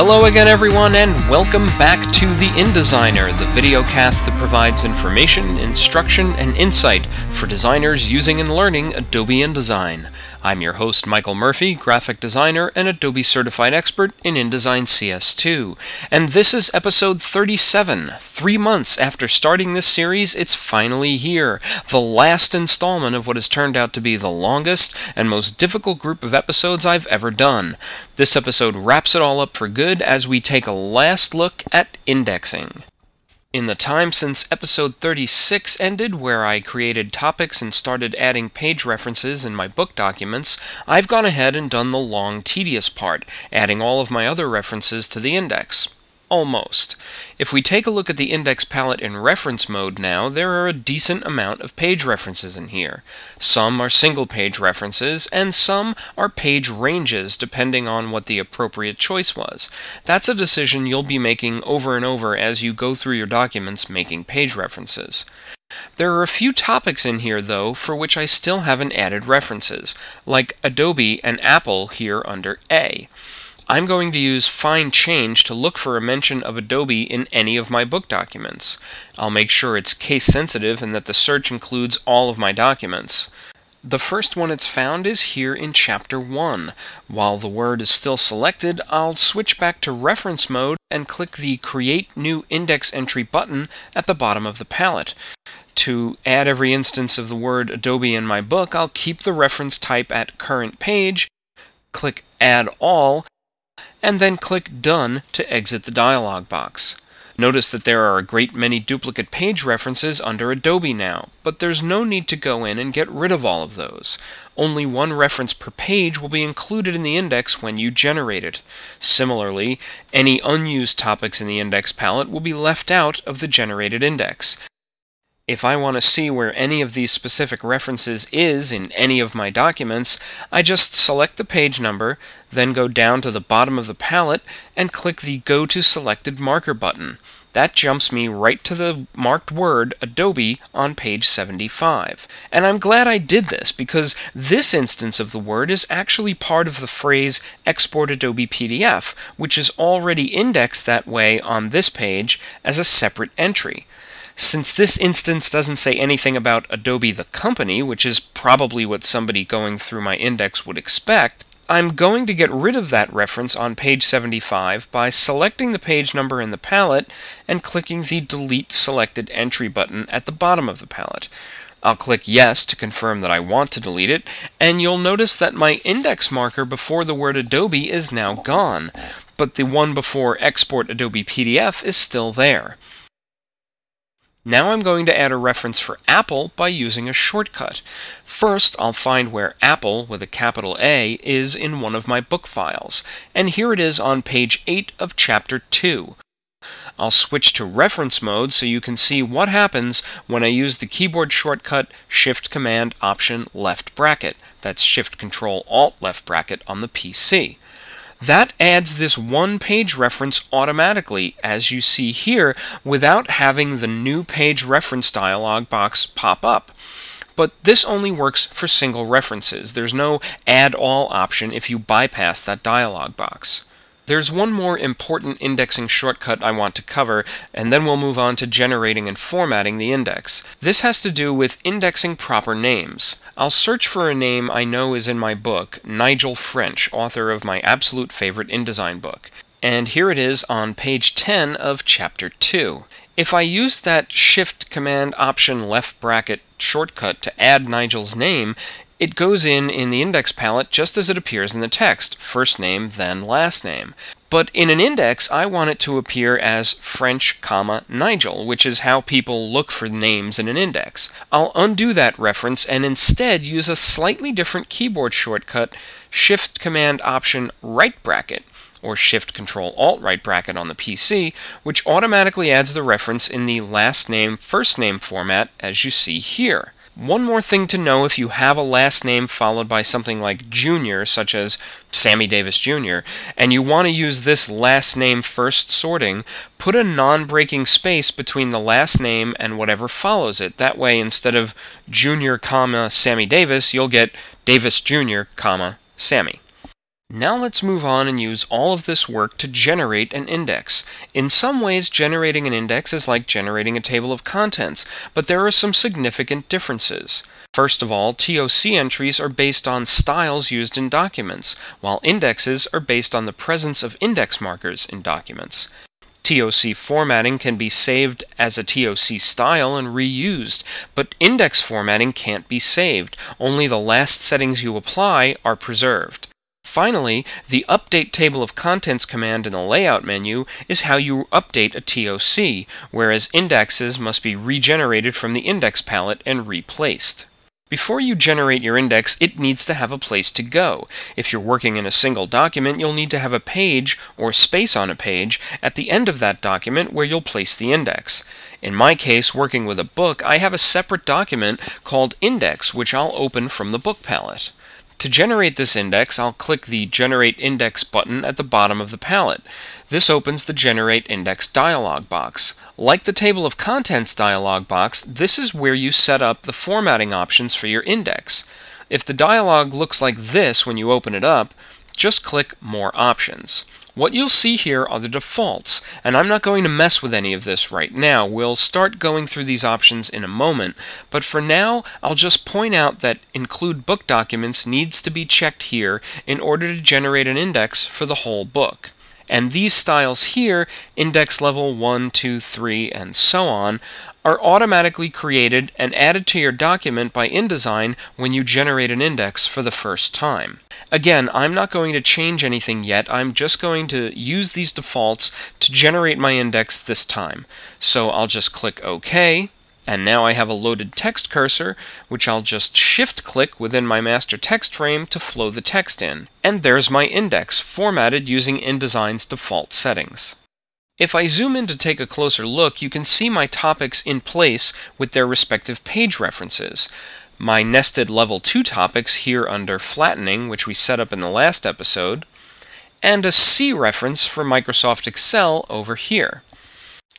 Hello again, everyone, and welcome back to The InDesigner, the video cast that provides information, instruction, and insight for designers using and learning Adobe InDesign. I'm your host, Michael Murphy, graphic designer and Adobe certified expert in InDesign CS2. And this is episode 37. Three months after starting this series, it's finally here. The last installment of what has turned out to be the longest and most difficult group of episodes I've ever done. This episode wraps it all up for good as we take a last look at indexing. In the time since episode 36 ended, where I created topics and started adding page references in my book documents, I've gone ahead and done the long, tedious part, adding all of my other references to the index. Almost. If we take a look at the index palette in reference mode now, there are a decent amount of page references in here. Some are single page references, and some are page ranges depending on what the appropriate choice was. That's a decision you'll be making over and over as you go through your documents making page references. There are a few topics in here, though, for which I still haven't added references, like Adobe and Apple here under A. I'm going to use Find Change to look for a mention of Adobe in any of my book documents. I'll make sure it's case sensitive and that the search includes all of my documents. The first one it's found is here in Chapter 1. While the word is still selected, I'll switch back to reference mode and click the Create New Index Entry button at the bottom of the palette. To add every instance of the word Adobe in my book, I'll keep the reference type at Current Page, click Add All, and then click Done to exit the dialog box. Notice that there are a great many duplicate page references under Adobe now, but there's no need to go in and get rid of all of those. Only one reference per page will be included in the index when you generate it. Similarly, any unused topics in the index palette will be left out of the generated index. If I want to see where any of these specific references is in any of my documents, I just select the page number, then go down to the bottom of the palette and click the Go to Selected Marker button. That jumps me right to the marked word Adobe on page 75. And I'm glad I did this because this instance of the word is actually part of the phrase Export Adobe PDF, which is already indexed that way on this page as a separate entry. Since this instance doesn't say anything about Adobe the company, which is probably what somebody going through my index would expect, I'm going to get rid of that reference on page 75 by selecting the page number in the palette and clicking the Delete Selected Entry button at the bottom of the palette. I'll click Yes to confirm that I want to delete it, and you'll notice that my index marker before the word Adobe is now gone, but the one before Export Adobe PDF is still there. Now I'm going to add a reference for Apple by using a shortcut. First, I'll find where Apple, with a capital A, is in one of my book files, and here it is on page 8 of Chapter 2. I'll switch to reference mode so you can see what happens when I use the keyboard shortcut Shift Command Option left bracket. That's Shift Control Alt left bracket on the PC. That adds this one page reference automatically, as you see here, without having the new page reference dialog box pop up. But this only works for single references. There's no add all option if you bypass that dialog box. There's one more important indexing shortcut I want to cover, and then we'll move on to generating and formatting the index. This has to do with indexing proper names. I'll search for a name I know is in my book, Nigel French, author of my absolute favorite InDesign book. And here it is on page 10 of chapter 2. If I use that Shift Command Option left bracket shortcut to add Nigel's name, it goes in in the index palette just as it appears in the text, first name, then last name. But in an index, I want it to appear as French, comma, Nigel, which is how people look for names in an index. I'll undo that reference and instead use a slightly different keyboard shortcut, Shift Command Option right bracket or Shift Control Alt right bracket on the PC, which automatically adds the reference in the last name first name format as you see here. One more thing to know if you have a last name followed by something like Jr., such as Sammy Davis Jr., and you want to use this last name first sorting, put a non breaking space between the last name and whatever follows it. That way, instead of Jr., comma, Sammy Davis, you'll get Davis Jr., comma, Sammy. Now let's move on and use all of this work to generate an index. In some ways, generating an index is like generating a table of contents, but there are some significant differences. First of all, TOC entries are based on styles used in documents, while indexes are based on the presence of index markers in documents. TOC formatting can be saved as a TOC style and reused, but index formatting can't be saved. Only the last settings you apply are preserved. Finally, the Update Table of Contents command in the Layout menu is how you update a TOC, whereas indexes must be regenerated from the index palette and replaced. Before you generate your index, it needs to have a place to go. If you're working in a single document, you'll need to have a page, or space on a page, at the end of that document where you'll place the index. In my case, working with a book, I have a separate document called Index, which I'll open from the Book palette. To generate this index, I'll click the Generate Index button at the bottom of the palette. This opens the Generate Index dialog box. Like the Table of Contents dialog box, this is where you set up the formatting options for your index. If the dialog looks like this when you open it up, just click More Options. What you'll see here are the defaults, and I'm not going to mess with any of this right now. We'll start going through these options in a moment, but for now, I'll just point out that Include Book Documents needs to be checked here in order to generate an index for the whole book. And these styles here, index level 1, 2, 3, and so on, are automatically created and added to your document by InDesign when you generate an index for the first time. Again, I'm not going to change anything yet, I'm just going to use these defaults to generate my index this time. So I'll just click OK, and now I have a loaded text cursor, which I'll just shift click within my master text frame to flow the text in. And there's my index, formatted using InDesign's default settings. If I zoom in to take a closer look, you can see my topics in place with their respective page references. My nested level 2 topics here under flattening, which we set up in the last episode, and a see reference for Microsoft Excel over here.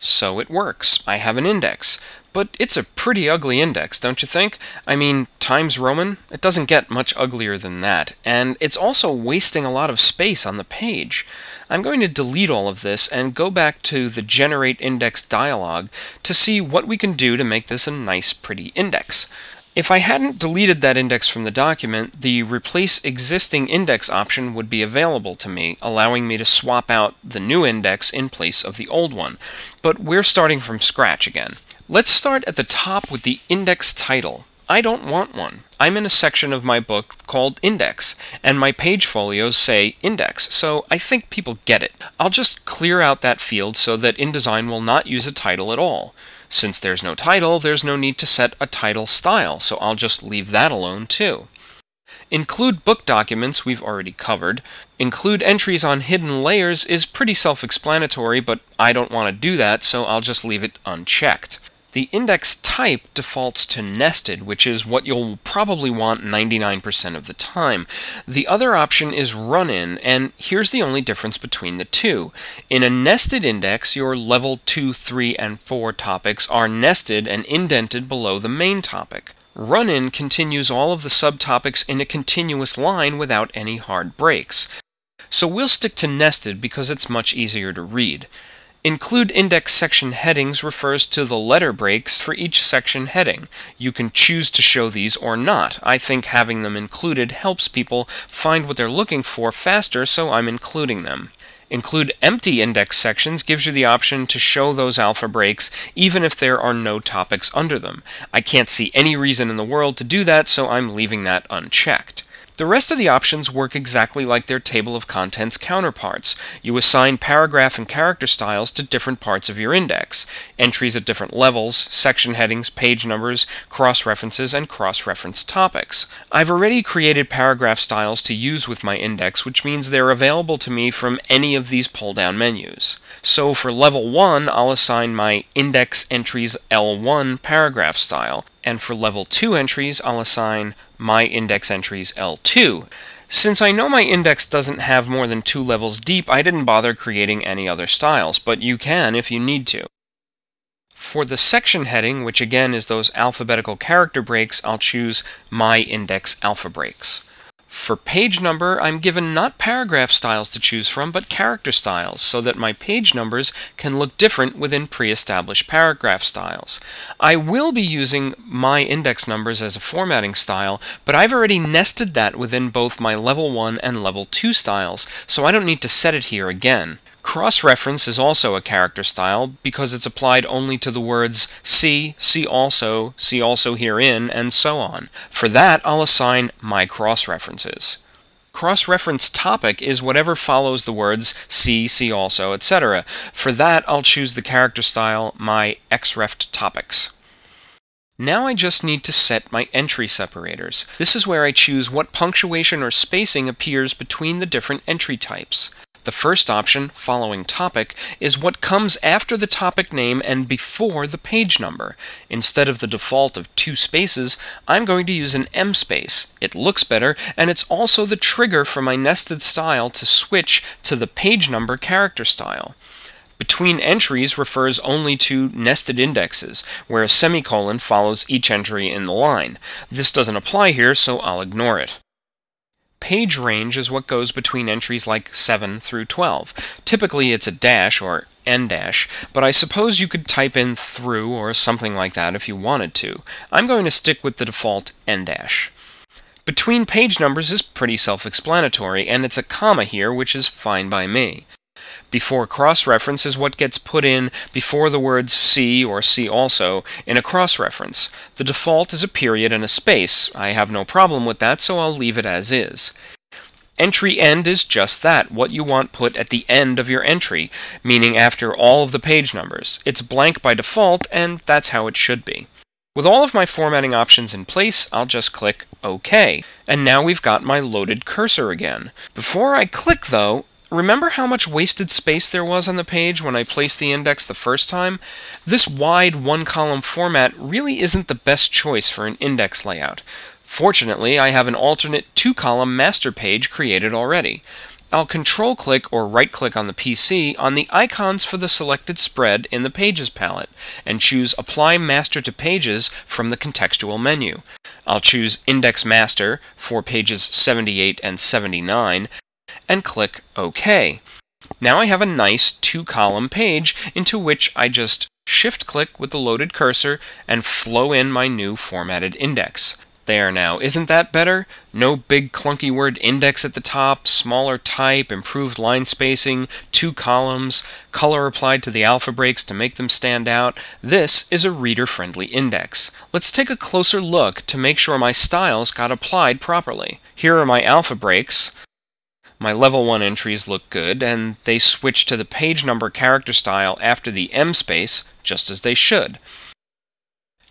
So it works. I have an index. But it's a pretty ugly index, don't you think? I mean, Times Roman? It doesn't get much uglier than that. And it's also wasting a lot of space on the page. I'm going to delete all of this and go back to the Generate Index dialog to see what we can do to make this a nice, pretty index. If I hadn't deleted that index from the document, the Replace Existing Index option would be available to me, allowing me to swap out the new index in place of the old one. But we're starting from scratch again. Let's start at the top with the index title. I don't want one. I'm in a section of my book called Index, and my page folios say Index, so I think people get it. I'll just clear out that field so that InDesign will not use a title at all. Since there's no title, there's no need to set a title style, so I'll just leave that alone too. Include book documents we've already covered. Include entries on hidden layers is pretty self-explanatory, but I don't want to do that, so I'll just leave it unchecked. The index type defaults to nested, which is what you'll probably want 99% of the time. The other option is run in, and here's the only difference between the two. In a nested index, your level 2, 3, and 4 topics are nested and indented below the main topic. Run in continues all of the subtopics in a continuous line without any hard breaks. So we'll stick to nested because it's much easier to read. Include index section headings refers to the letter breaks for each section heading. You can choose to show these or not. I think having them included helps people find what they're looking for faster, so I'm including them. Include empty index sections gives you the option to show those alpha breaks even if there are no topics under them. I can't see any reason in the world to do that, so I'm leaving that unchecked. The rest of the options work exactly like their table of contents counterparts. You assign paragraph and character styles to different parts of your index, entries at different levels, section headings, page numbers, cross-references, and cross-reference topics. I've already created paragraph styles to use with my index, which means they're available to me from any of these pull-down menus. So for level 1, I'll assign my index entries L1 paragraph style, and for level 2 entries, I'll assign my index entries L2. Since I know my index doesn't have more than two levels deep, I didn't bother creating any other styles, but you can if you need to. For the section heading, which again is those alphabetical character breaks, I'll choose My Index Alpha Breaks. For page number, I'm given not paragraph styles to choose from, but character styles, so that my page numbers can look different within pre-established paragraph styles. I will be using my index numbers as a formatting style, but I've already nested that within both my level 1 and level 2 styles, so I don't need to set it here again. Cross-reference is also a character style because it's applied only to the words see, see also, see also herein, and so on. For that, I'll assign my cross-references. Cross-reference topic is whatever follows the words see, see also, etc. For that, I'll choose the character style my xreft topics. Now I just need to set my entry separators. This is where I choose what punctuation or spacing appears between the different entry types. The first option, following topic, is what comes after the topic name and before the page number. Instead of the default of two spaces, I'm going to use an em space. It looks better, and it's also the trigger for my nested style to switch to the page number character style. Between entries refers only to nested indexes, where a semicolon follows each entry in the line. This doesn't apply here, so I'll ignore it. Page range is what goes between entries like 7 through 12. Typically it's a dash or en dash, but I suppose you could type in through or something like that if you wanted to. I'm going to stick with the default en dash. Between page numbers is pretty self-explanatory, and it's a comma here, which is fine by me. Before cross reference is what gets put in before the words see or see also in a cross reference. The default is a period and a space. I have no problem with that, so I'll leave it as is. Entry end is just that, what you want put at the end of your entry, meaning after all of the page numbers. It's blank by default, and that's how it should be. With all of my formatting options in place, I'll just click OK. And now we've got my loaded cursor again. Before I click, though, Remember how much wasted space there was on the page when I placed the index the first time? This wide one-column format really isn't the best choice for an index layout. Fortunately, I have an alternate two-column master page created already. I'll control-click or right-click on the PC on the icons for the selected spread in the Pages palette, and choose Apply Master to Pages from the contextual menu. I'll choose Index Master for pages 78 and 79, and click OK. Now I have a nice two-column page into which I just shift-click with the loaded cursor and flow in my new formatted index. There now, isn't that better? No big clunky word index at the top, smaller type, improved line spacing, two columns, color applied to the alpha breaks to make them stand out. This is a reader-friendly index. Let's take a closer look to make sure my styles got applied properly. Here are my alpha breaks. My level 1 entries look good, and they switch to the page number character style after the em space, just as they should.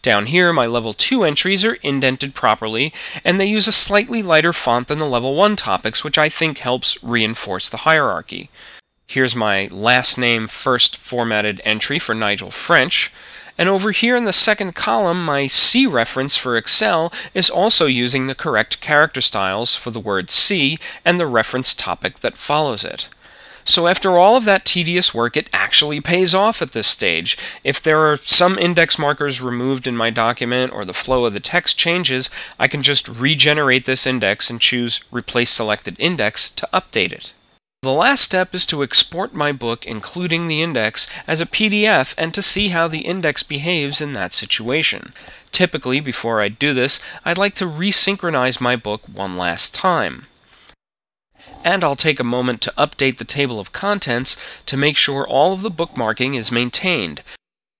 Down here, my level 2 entries are indented properly, and they use a slightly lighter font than the level 1 topics, which I think helps reinforce the hierarchy. Here's my last name first formatted entry for Nigel French. And over here in the second column, my see reference for Excel is also using the correct character styles for the word see and the reference topic that follows it. So after all of that tedious work, it actually pays off at this stage. If there are some index markers removed in my document or the flow of the text changes, I can just regenerate this index and choose Replace Selected Index to update it. The last step is to export my book, including the index, as a PDF and to see how the index behaves in that situation. Typically, before I do this, I'd like to resynchronize my book one last time. And I'll take a moment to update the table of contents to make sure all of the bookmarking is maintained.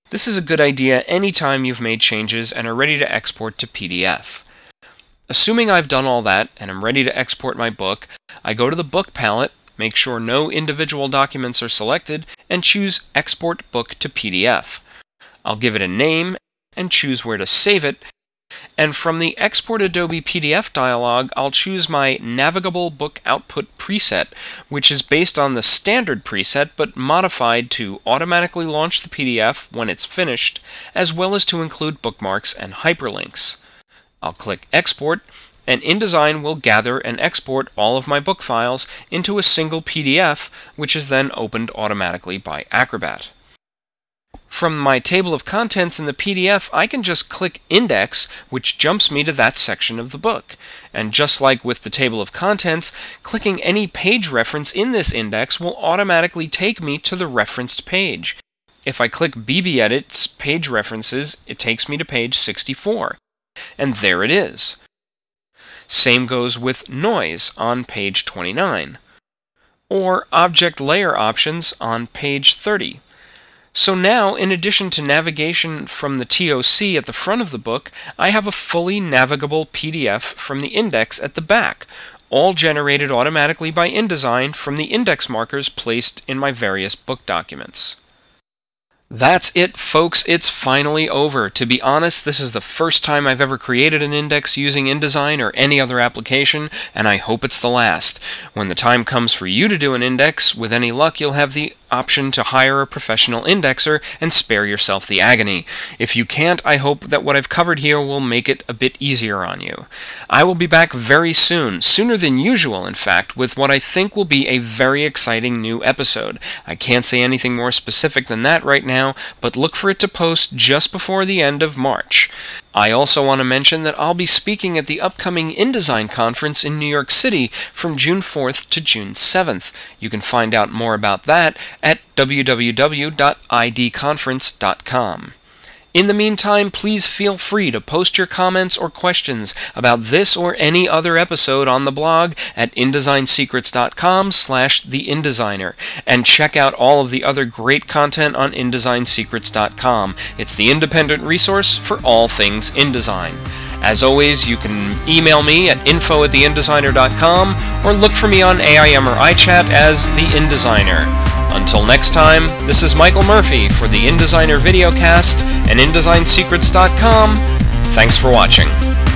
This is a good idea anytime you've made changes and are ready to export to PDF. Assuming I've done all that and I'm ready to export my book, I go to the Book palette Make sure no individual documents are selected and choose Export Book to PDF. I'll give it a name and choose where to save it. And from the Export Adobe PDF dialog, I'll choose my Navigable Book Output preset, which is based on the standard preset but modified to automatically launch the PDF when it's finished, as well as to include bookmarks and hyperlinks. I'll click Export and InDesign will gather and export all of my book files into a single PDF, which is then opened automatically by Acrobat. From my table of contents in the PDF, I can just click Index, which jumps me to that section of the book. And just like with the table of contents, clicking any page reference in this index will automatically take me to the referenced page. If I click BBEdit's page references, it takes me to page 64. And there it is. Same goes with noise on page 29. Or object layer options on page 30. So now, in addition to navigation from the TOC at the front of the book, I have a fully navigable PDF from the index at the back, all generated automatically by InDesign from the index markers placed in my various book documents. That's it, folks. It's finally over. To be honest, this is the first time I've ever created an index using InDesign or any other application, and I hope it's the last. When the time comes for you to do an index, with any luck, you'll have the option to hire a professional indexer and spare yourself the agony. If you can't, I hope that what I've covered here will make it a bit easier on you. I will be back very soon, sooner than usual, in fact, with what I think will be a very exciting new episode. I can't say anything more specific than that right now but look for it to post just before the end of March. I also want to mention that I'll be speaking at the upcoming InDesign conference in New York City from June 4th to June 7th. You can find out more about that at www.idconference.com. In the meantime, please feel free to post your comments or questions about this or any other episode on the blog at InDesignSecrets.com slash The InDesigner, and check out all of the other great content on InDesignSecrets.com. It's the independent resource for all things InDesign. As always, you can email me at info at theindesigner.com or look for me on AIM or iChat as The InDesigner. Until next time, this is Michael Murphy for the InDesigner Videocast and InDesignSecrets.com. Thanks for watching.